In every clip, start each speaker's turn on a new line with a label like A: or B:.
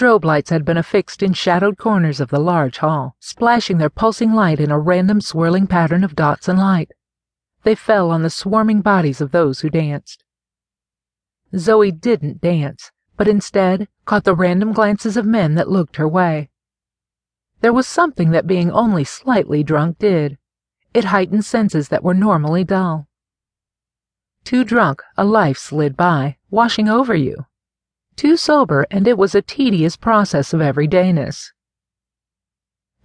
A: Strobe lights had been affixed in shadowed corners of the large hall, splashing their pulsing light in a random swirling pattern of dots and light. They fell on the swarming bodies of those who danced. Zoe didn't dance, but instead caught the random glances of men that looked her way. There was something that being only slightly drunk did. It heightened senses that were normally dull. Too drunk, a life slid by, washing over you. Too sober, and it was a tedious process of everydayness.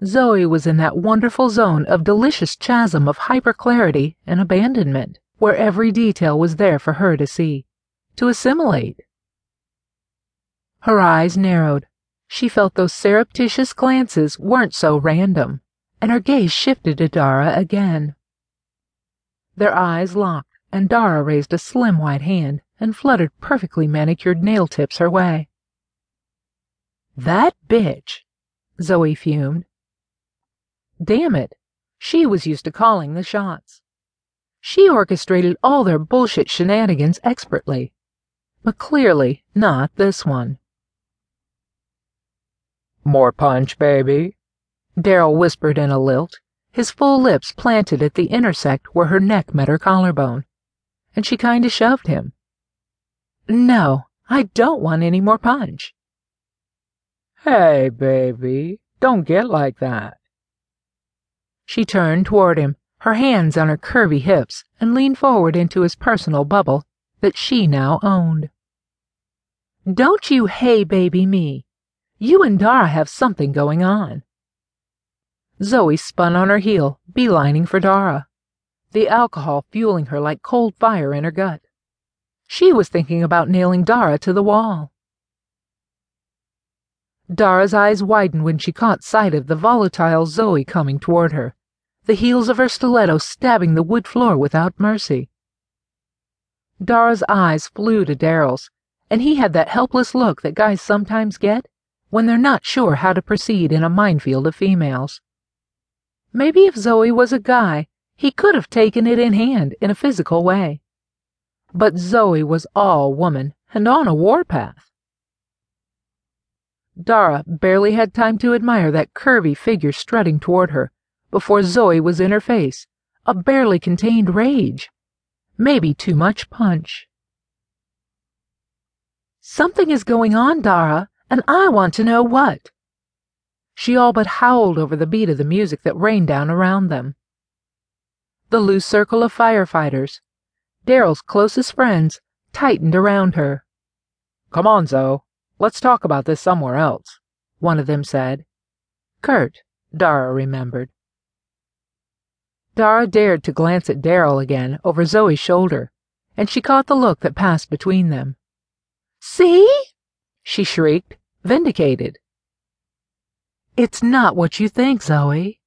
A: Zoe was in that wonderful zone of delicious chasm of hyperclarity and abandonment, where every detail was there for her to see, to assimilate. Her eyes narrowed. She felt those surreptitious glances weren't so random, and her gaze shifted to Dara again. Their eyes locked, and Dara raised a slim white hand and fluttered perfectly manicured nail tips her way. That bitch, Zoe fumed. Damn it, she was used to calling the shots. She orchestrated all their bullshit shenanigans expertly, but clearly not this one.
B: More punch, baby?
A: Darrell whispered in a lilt, his full lips planted at the intersect where her neck met her collarbone, and she kinda shoved him. No, I don't want any more punch.
B: Hey, baby, don't get like that.
A: She turned toward him, her hands on her curvy hips, and leaned forward into his personal bubble that she now owned. Don't you hey baby me. You and Dara have something going on. Zoe spun on her heel, beelining for Dara, the alcohol fueling her like cold fire in her gut. She was thinking about nailing Dara to the wall. Dara's eyes widened when she caught sight of the volatile Zoe coming toward her, the heels of her stiletto stabbing the wood floor without mercy. Dara's eyes flew to Darrell's, and he had that helpless look that guys sometimes get when they're not sure how to proceed in a minefield of females. Maybe if Zoe was a guy, he could have taken it in hand in a physical way. But Zoe was all woman and on a warpath. Dara barely had time to admire that curvy figure strutting toward her before Zoe was in her face, a barely contained rage. Maybe too much punch. Something is going on, Dara, and I want to know what. She all but howled over the beat of the music that rained down around them. The loose circle of firefighters, Darrell's closest friends tightened around her.
B: Come on, Zoe. Let's talk about this somewhere else, one of them said.
A: Kurt, Dara remembered. Dara dared to glance at Darrell again over Zoe's shoulder, and she caught the look that passed between them. See? she shrieked, vindicated. It's not what you think, Zoe,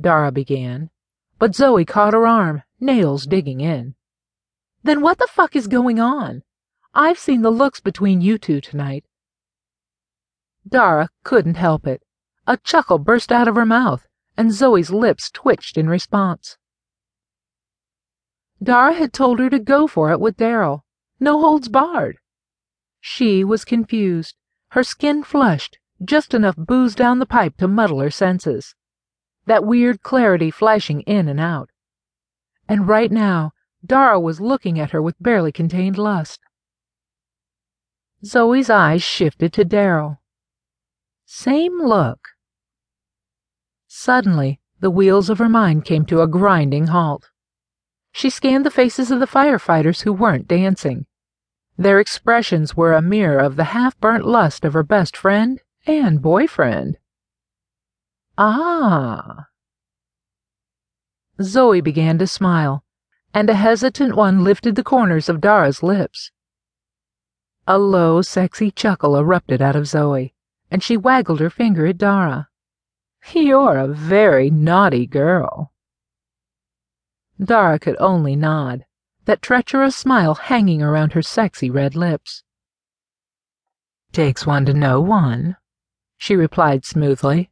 A: Dara began, but Zoe caught her arm, nails digging in. Then what the fuck is going on? I've seen the looks between you two tonight. Dara couldn't help it. A chuckle burst out of her mouth, and Zoe's lips twitched in response. Dara had told her to go for it with Darrell. No holds barred. She was confused, her skin flushed, just enough booze down the pipe to muddle her senses. That weird clarity flashing in and out. And right now, Dara was looking at her with barely contained lust. Zoe's eyes shifted to Darrell. Same look. Suddenly, the wheels of her mind came to a grinding halt. She scanned the faces of the firefighters who weren't dancing. Their expressions were a mirror of the half burnt lust of her best friend and boyfriend. Ah. Zoe began to smile, and a hesitant one lifted the corners of Dara's lips. A low, sexy chuckle erupted out of Zoe, and she waggled her finger at Dara. You're a very naughty girl. Dara could only nod, that treacherous smile hanging around her sexy red lips. Takes one to know one, she replied smoothly.